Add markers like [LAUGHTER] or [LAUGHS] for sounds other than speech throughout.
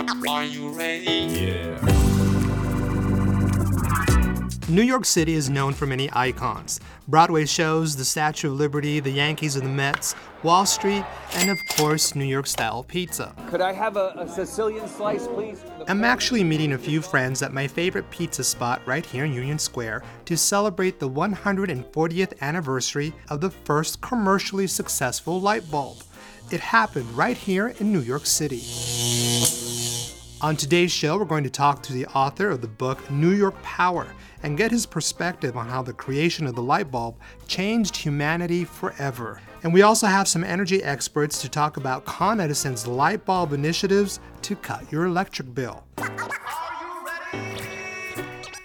Are you ready? Yeah. New York City is known for many icons Broadway shows, the Statue of Liberty, the Yankees and the Mets, Wall Street, and of course, New York style pizza. Could I have a, a Sicilian slice, please? I'm actually meeting a few friends at my favorite pizza spot right here in Union Square to celebrate the 140th anniversary of the first commercially successful light bulb. It happened right here in New York City. On today's show, we're going to talk to the author of the book New York Power and get his perspective on how the creation of the light bulb changed humanity forever. And we also have some energy experts to talk about Con Edison's light bulb initiatives to cut your electric bill.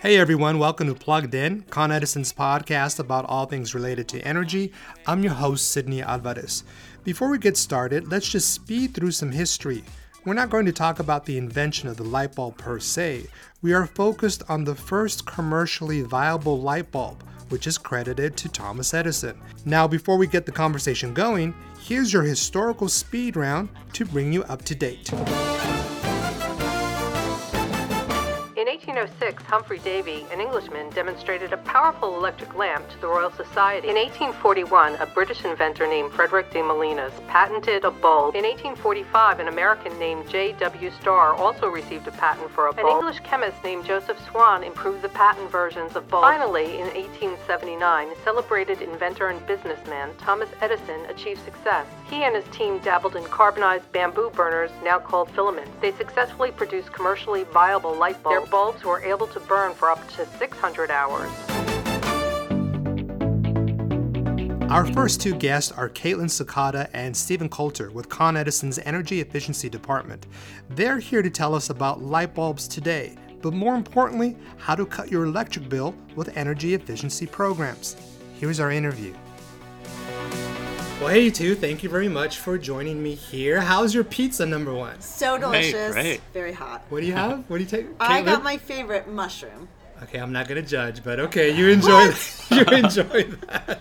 Hey everyone, welcome to Plugged In, Con Edison's podcast about all things related to energy. I'm your host, Sydney Alvarez. Before we get started, let's just speed through some history. We're not going to talk about the invention of the light bulb per se. We are focused on the first commercially viable light bulb, which is credited to Thomas Edison. Now, before we get the conversation going, here's your historical speed round to bring you up to date. 1806, Humphrey Davy, an Englishman, demonstrated a powerful electric lamp to the Royal Society. In 1841, a British inventor named Frederick de Moleyns patented a bulb. In 1845, an American named J.W. Starr also received a patent for a bulb. An English chemist named Joseph Swan improved the patent versions of bulbs. Finally, in 1879, celebrated inventor and businessman Thomas Edison achieved success. He and his team dabbled in carbonized bamboo burners, now called filaments. They successfully produced commercially viable light bulbs. Their bulbs were able to burn for up to 600 hours. Our first two guests are Caitlin Sakata and Stephen Coulter with Con Edison's Energy Efficiency Department. They're here to tell us about light bulbs today, but more importantly, how to cut your electric bill with energy efficiency programs. Here's our interview. Well, hey, you two, thank you very much for joining me here. How's your pizza, number one? So delicious. great. Very hot. What do you have? What do you take? I got my favorite mushroom. Okay, I'm not gonna judge, but okay, you enjoy that. [LAUGHS] you enjoy that.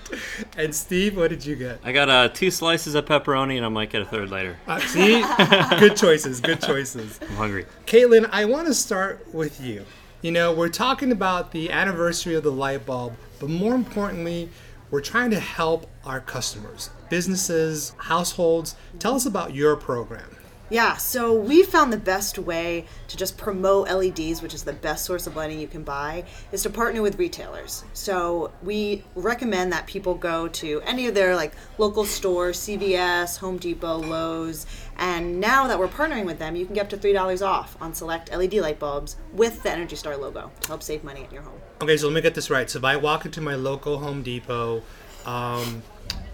And Steve, what did you get? I got uh, two slices of pepperoni and I might get a third later. Uh, see, good choices, good choices. [LAUGHS] I'm hungry. Caitlin, I want to start with you. You know, we're talking about the anniversary of the light bulb, but more importantly, we're trying to help our customers, businesses, households. Tell us about your program. Yeah, so we found the best way to just promote LEDs, which is the best source of lighting you can buy, is to partner with retailers. So we recommend that people go to any of their like local stores, CVS, Home Depot, Lowe's, and now that we're partnering with them, you can get up to three dollars off on select LED light bulbs with the Energy Star logo to help save money at your home. Okay, so let me get this right. So if I walk into my local Home Depot, um,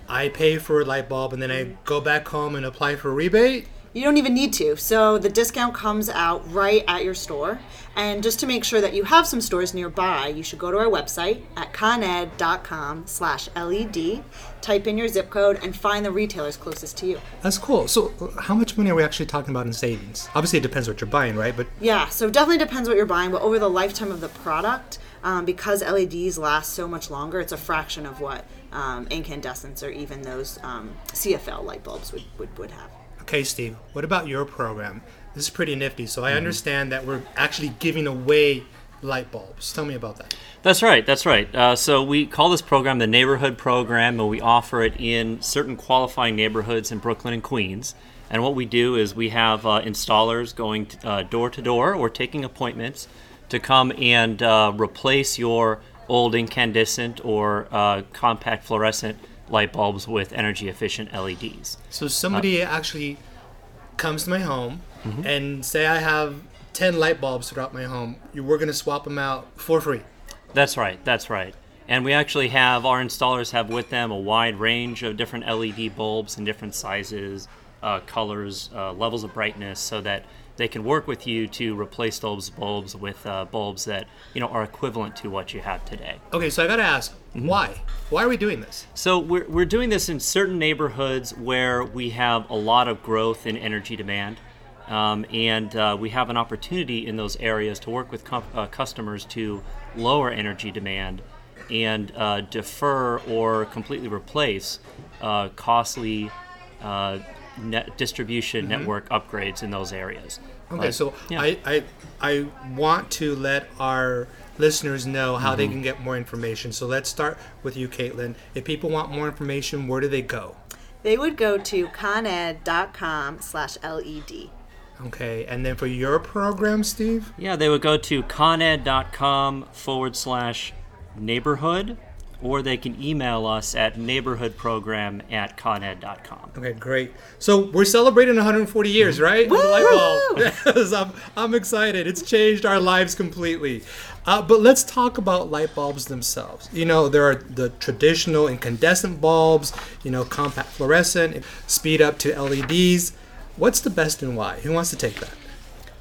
I pay for a light bulb, and then I go back home and apply for a rebate. You don't even need to. So the discount comes out right at your store. And just to make sure that you have some stores nearby, you should go to our website at coned.com slash LED, type in your zip code, and find the retailers closest to you. That's cool. So, how much money are we actually talking about in savings? Obviously, it depends what you're buying, right? But Yeah, so definitely depends what you're buying, but over the lifetime of the product, um, because LEDs last so much longer, it's a fraction of what um, incandescents or even those um, CFL light bulbs would, would, would have. Okay, Steve, what about your program? This is pretty nifty. So I understand that we're actually giving away light bulbs. Tell me about that. That's right. That's right. Uh, so we call this program the Neighborhood Program, and we offer it in certain qualifying neighborhoods in Brooklyn and Queens. And what we do is we have uh, installers going uh, door to door or taking appointments to come and uh, replace your old incandescent or uh, compact fluorescent light bulbs with energy efficient LEDs. So somebody actually comes to my home and say I have 10 light bulbs throughout my home. You we're going to swap them out for free. That's right. That's right. And we actually have our installers have with them a wide range of different LED bulbs in different sizes, uh, colors, uh, levels of brightness, so that they can work with you to replace those bulbs with uh, bulbs that you know are equivalent to what you have today. Okay, so I got to ask, why? Why are we doing this? So we're, we're doing this in certain neighborhoods where we have a lot of growth in energy demand. Um, and uh, we have an opportunity in those areas to work with com- uh, customers to lower energy demand and uh, defer or completely replace uh, costly uh, net distribution network upgrades in those areas. Mm-hmm. Okay, But, so yeah. I, I I want to let our listeners know how Mm-hmm. they can get more information. So let's start with you, Caitlin. If people want more information, where do they go? They would go to coned.com slash E LED. Okay, and then for your program, Steve. Yeah, they would go to coned.com forward slash neighborhood, or they can email us at neighborhoodprogram at coned.com. Okay, great. So we're celebrating 140 years, right? of the light bulb. [LAUGHS] Yes, I'm, I'm excited. It's changed our lives completely. Uh, but let's talk about light bulbs themselves. You know, there are the traditional incandescent bulbs, you know, compact fluorescent, speed up to LEDs. What's the best and why? Who wants to take that?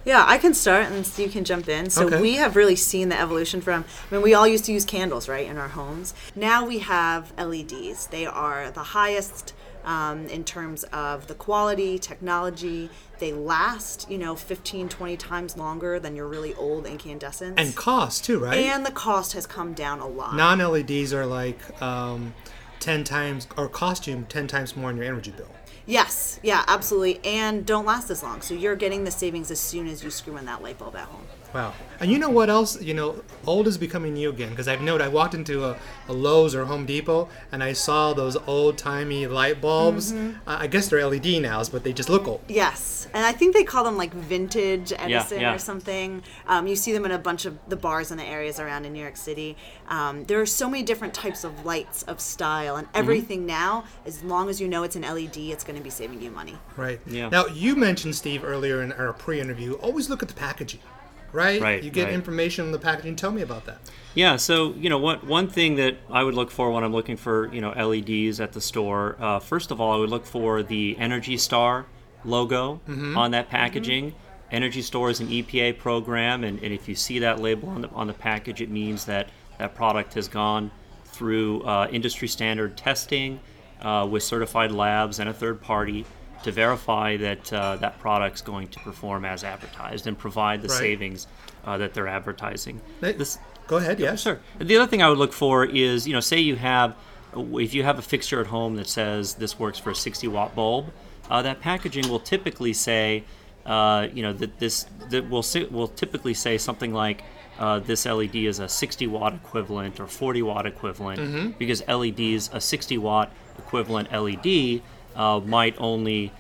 Yeah, I can start and Steve can jump in. So Okay. we have really seen the evolution from I mean we all used to use candles, right, in our homes. Now we have LEDs. They are the highest um, in terms of the quality, technology. They last, you know, 15, 20 times longer than your really old incandescents. And cost too, right? And the cost has come down a lot. Non LEDs are like um, 10 times, or cost you 10 times more on your energy bill. Yes, yeah, absolutely. And don't last as long. So you're getting the savings as soon as you screw in that light bulb at home. Wow. And you know what else? You know, old is becoming new again. Because I've noted, I walked into a, a Lowe's or Home Depot and I saw those old timey light bulbs. Uh, I guess they're LED now, but they just look old. Yes, and I think they call them like vintage Edison yeah. or something. Um, you see them in a bunch of the bars and the areas around in New York City. Um, there are so many different types of lights of style, and everything now, as long as you know it's an LED, it's going to be saving you money. Right. Yeah. Now, you mentioned, Steve, earlier in our pre interview, always look at the packaging, right? Right, You get right. information on the packaging. Tell me about that. Yeah, so you know what one thing that I would look for when I'm looking for you know LEDs at the store. Uh, first of all, I would look for the Energy Star logo on that packaging. Energy Star is an EPA program, and, and if you see that label on the on the package, it means that that product has gone through uh, industry standard testing uh, with certified labs and a third party to verify that uh, that product's going to perform as advertised and provide the Right. savings uh, that they're advertising. This, Go ahead, yes. Sure. The other thing I would look for is, you know, say you have, if you have a fixture at home that says this works for a 60 watt bulb, uh, that packaging will typically say, uh, you know, that this that will will typically say something like. Uh, this LED is a 60 watt equivalent or 40 watt equivalent because LEDs, a 60 watt equivalent LED, uh, might only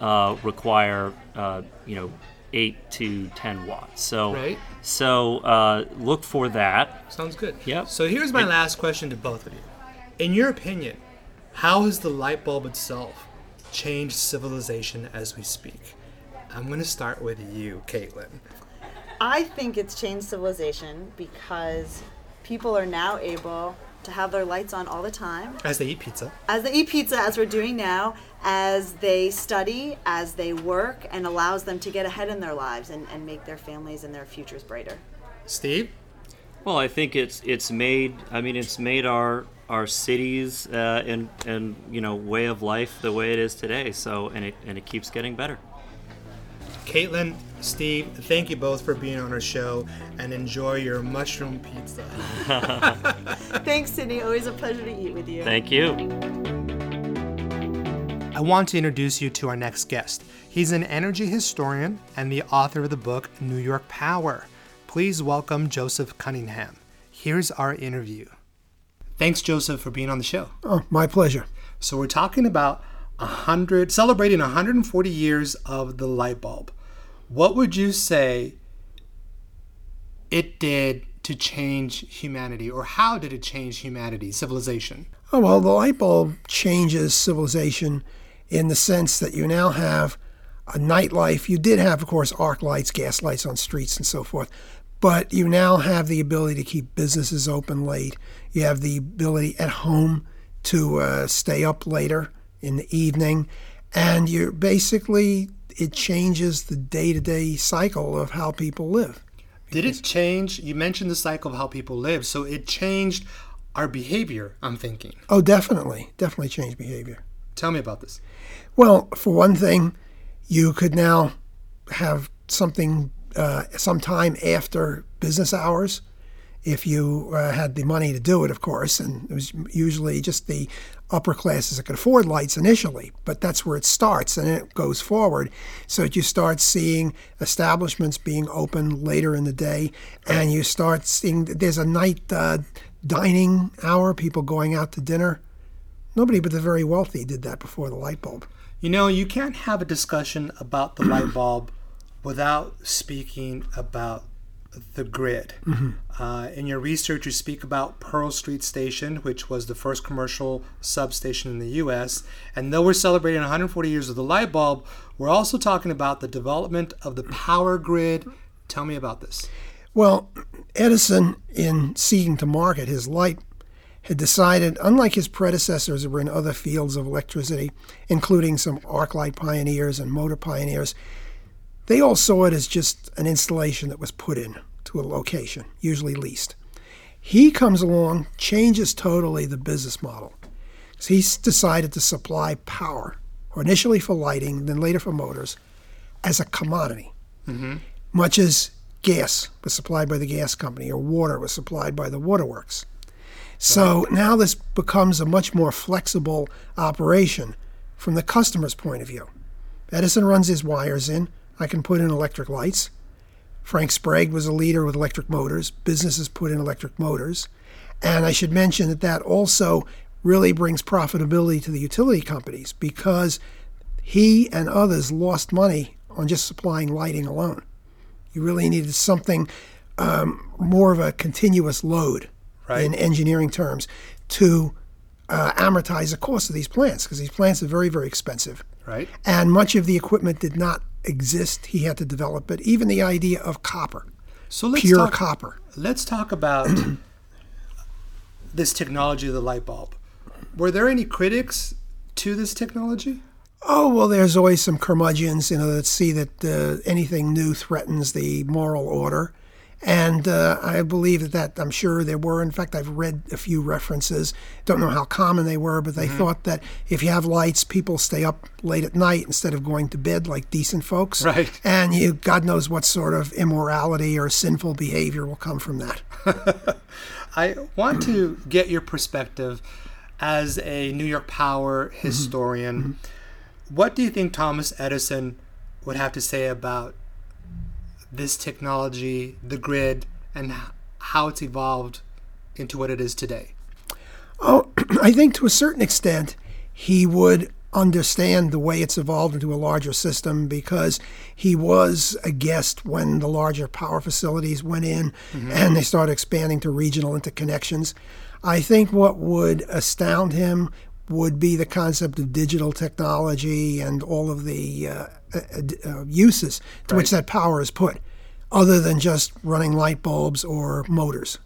uh, require, uh, you know, 8 to 10 watts. So, Right. so uh, look for that. Sounds good. Yep. So here's my And- last question to both of you. In your opinion, how has the light bulb itself changed civilization as we speak? I'm going to start with you, Caitlin. I think it's changed civilization because people are now able to have their lights on all the time As they eat pizza. as they eat pizza, as we're doing now, as they study, as they work, and allows them to get ahead in their lives and, and make their families and their futures brighter. Steve? Well, I think it's it's made. I mean, it's made our our cities uh, and and you know way of life the way it is today. So and it and it keeps getting better. Caitlin, Steve, thank you both for being on our show and enjoy your mushroom pizza. [LAUGHS] Thanks, Sydney. Always a pleasure to eat with you. Thank you. I want to introduce you to our next guest. He's an energy historian and the author of the book New York Power. Please welcome Joseph Cunningham. Here's our interview. Thanks, Joseph, for being on the show. Oh, my pleasure. So we're talking about hundred, celebrating 140 years of the light bulb. What would you say it did to change humanity, or how did it change humanity, civilization? Oh, well, the light bulb changes civilization in the sense that you now have a nightlife. You did have, of course, arc lights, gas lights on streets, and so forth. But you now have the ability to keep businesses open late. You have the ability at home to uh, stay up later in the evening. And you're basically, it changes the day to day cycle of how people live. Did it change? You mentioned the cycle of how people live, so it changed our behavior, I'm thinking. Oh, definitely. Definitely changed behavior. Tell me about this. Well, for one thing, you could now have something uh, sometime after business hours if you uh, had the money to do it, of course. And it was usually just the upper classes that could afford lights initially, but that's where it starts and it goes forward. So that you start seeing establishments being open later in the day, and you start seeing there's a night uh, dining hour, people going out to dinner. Nobody but the very wealthy did that before the light bulb. You know, you can't have a discussion about the light bulb without speaking about the grid. Uh, in your research, you speak about Pearl Street Station, which was the first commercial substation in the U.S. And though we're celebrating 140 years of the light bulb, we're also talking about the development of the power grid. Tell me about this. Well, Edison, in seeking to market his light, had decided, unlike his predecessors who were in other fields of electricity, including some arc light pioneers and motor pioneers, they all saw it as just an installation that was put in to a location, usually leased. He comes along, changes totally the business model. So he's decided to supply power, or initially for lighting, then later for motors, as a commodity. Mm-hmm. Much as gas was supplied by the gas company or water was supplied by the waterworks. So now this becomes a much more flexible operation from the customer's point of view. Edison runs his wires in. I can put in electric lights. Frank Sprague was a leader with electric motors. Businesses put in electric motors. And I should mention that that also really brings profitability to the utility companies because he and others lost money on just supplying lighting alone. You really needed something um, more of a continuous load Right. in engineering terms to uh, amortize the cost of these plants because these plants are very, very expensive. Right. And much of the equipment did not exist. He had to develop it. Even the idea of copper, So let's pure talk, copper. Let's talk about [CLEARS THROAT] this technology of the light bulb. Were there any critics to this technology? Oh, well, there's always some curmudgeons, you know, that see that uh, anything new threatens the moral order. And uh, I believe that, that I'm sure there were. In fact, I've read a few references. Don't know how common they were, but they mm-hmm. thought that if you have lights, people stay up late at night instead of going to bed like decent folks. Right. And you, God knows what sort of immorality or sinful behavior will come from that. [LAUGHS] I want to get your perspective as a New York Power mm-hmm. historian. Mm-hmm. What do you think Thomas Edison would have to say about this technology, the grid, and how it's evolved into what it is today? Oh, [CLEARS THROAT] I think to a certain extent, he would understand the way it's evolved into a larger system because he was a guest when the larger power facilities went in mm-hmm. and they started expanding to regional interconnections. I think what would astound him would be the concept of digital technology and all of the uh, uh, uh, uses to which that power is put, other than just running light bulbs or motors.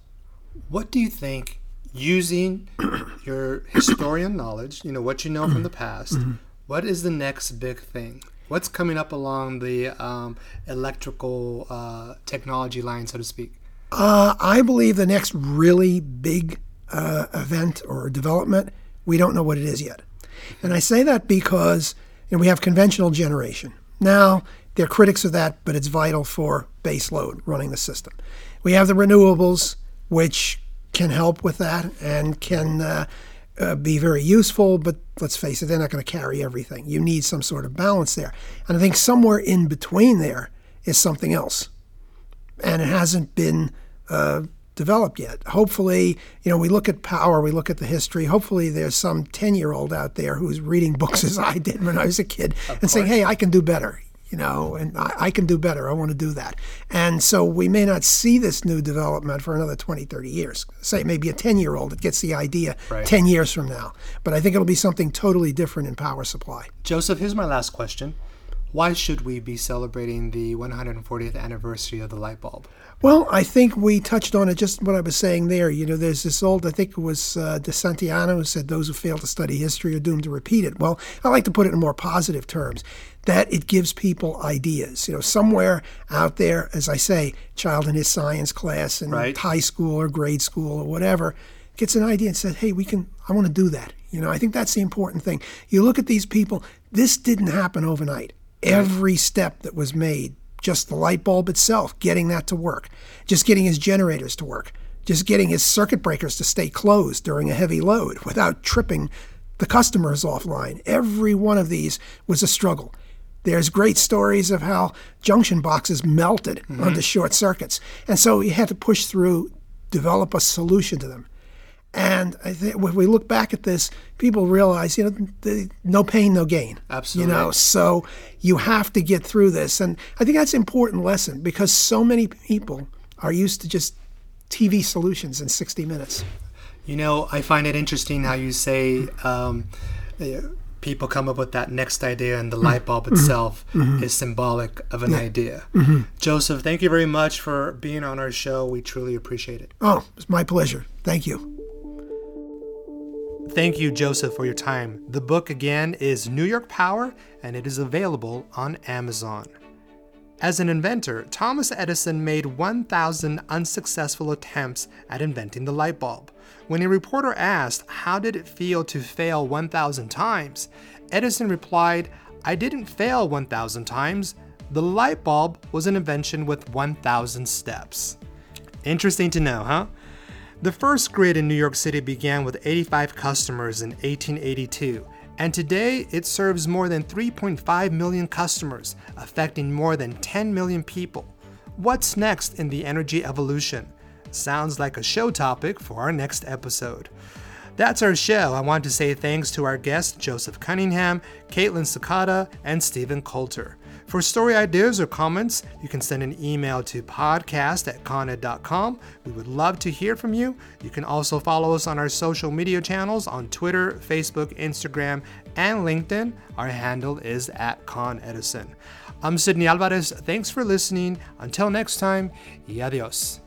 What do you think, using [CLEARS THROAT] your historian knowledge, you know, what you know from the [CLEARS THROAT] past, what is the next big thing? What's coming up along the um, electrical uh, technology line, so to speak? Uh, I believe the next really big uh, event or development, we don't know what it is yet. And I say that because you know, we have conventional generation. Now, they're critics of that, but it's vital for base load running the system. We have the renewables, which can help with that and can uh, uh, be very useful, but let's face it, they're not going to carry everything. You need some sort of balance there. And I think somewhere in between there is something else and it hasn't been uh, developed yet. Hopefully, you know, we look at power, we look at the history. Hopefully, there's some 10 year old out there who's reading books [LAUGHS] as I did when I was a kid and saying, hey, I can do better. You know, and I, I can do better. I want to do that. And so we may not see this new development for another 20, 30 years. Say maybe a 10 year old that gets the idea 10 years from now. But I think it'll be something totally different in power supply. Joseph, here's my last question. Why should we be celebrating the 140th anniversary of the light bulb? Well, I think we touched on it just what I was saying there. You know, there's this old, I think it was uh, De Santayana who said, those who fail to study history are doomed to repeat it. Well, I like to put it in more positive terms that it gives people ideas. You know, somewhere out there, as I say, child in his science class in Right. high school or grade school or whatever gets an idea and says, hey, we can, I want to do that. You know, I think that's the important thing. You look at these people, this didn't happen overnight. Every step that was made, just the light bulb itself, getting that to work, just getting his generators to work, just getting his circuit breakers to stay closed during a heavy load without tripping the customers offline. Every one of these was a struggle. There's great stories of how junction boxes melted mm-hmm. under short circuits. And so he had to push through, develop a solution to them. And I think when we look back at this, people realize, you know, the, no pain, no gain. Absolutely. You know, so you have to get through this. And I think that's an important lesson because so many people are used to just TV solutions in 60 minutes. You know, I find it interesting how you say um, people come up with that next idea, and the mm-hmm. light bulb itself mm-hmm. is symbolic of an yeah. idea. Mm-hmm. Joseph, thank you very much for being on our show. We truly appreciate it. Oh, it's my pleasure. Thank you. Thank you, Joseph, for your time. The book again is New York Power, and it is available on Amazon. As an inventor, Thomas Edison made 1,000 unsuccessful attempts at inventing the light bulb. When a reporter asked, How did it feel to fail 1,000 times? Edison replied, I didn't fail 1,000 times. The light bulb was an invention with 1,000 steps. Interesting to know, huh? The first grid in New York City began with 85 customers in 1882, and today it serves more than 3.5 million customers, affecting more than 10 million people. What's next in the energy evolution? Sounds like a show topic for our next episode. That's our show. I want to say thanks to our guests Joseph Cunningham, Caitlin Sakata, and Stephen Coulter. For story ideas or comments, you can send an email to podcast at coned.com. We would love to hear from you. You can also follow us on our social media channels on Twitter, Facebook, Instagram, and LinkedIn. Our handle is at ConEdison. I'm Sydney Alvarez. Thanks for listening. Until next time, y adios.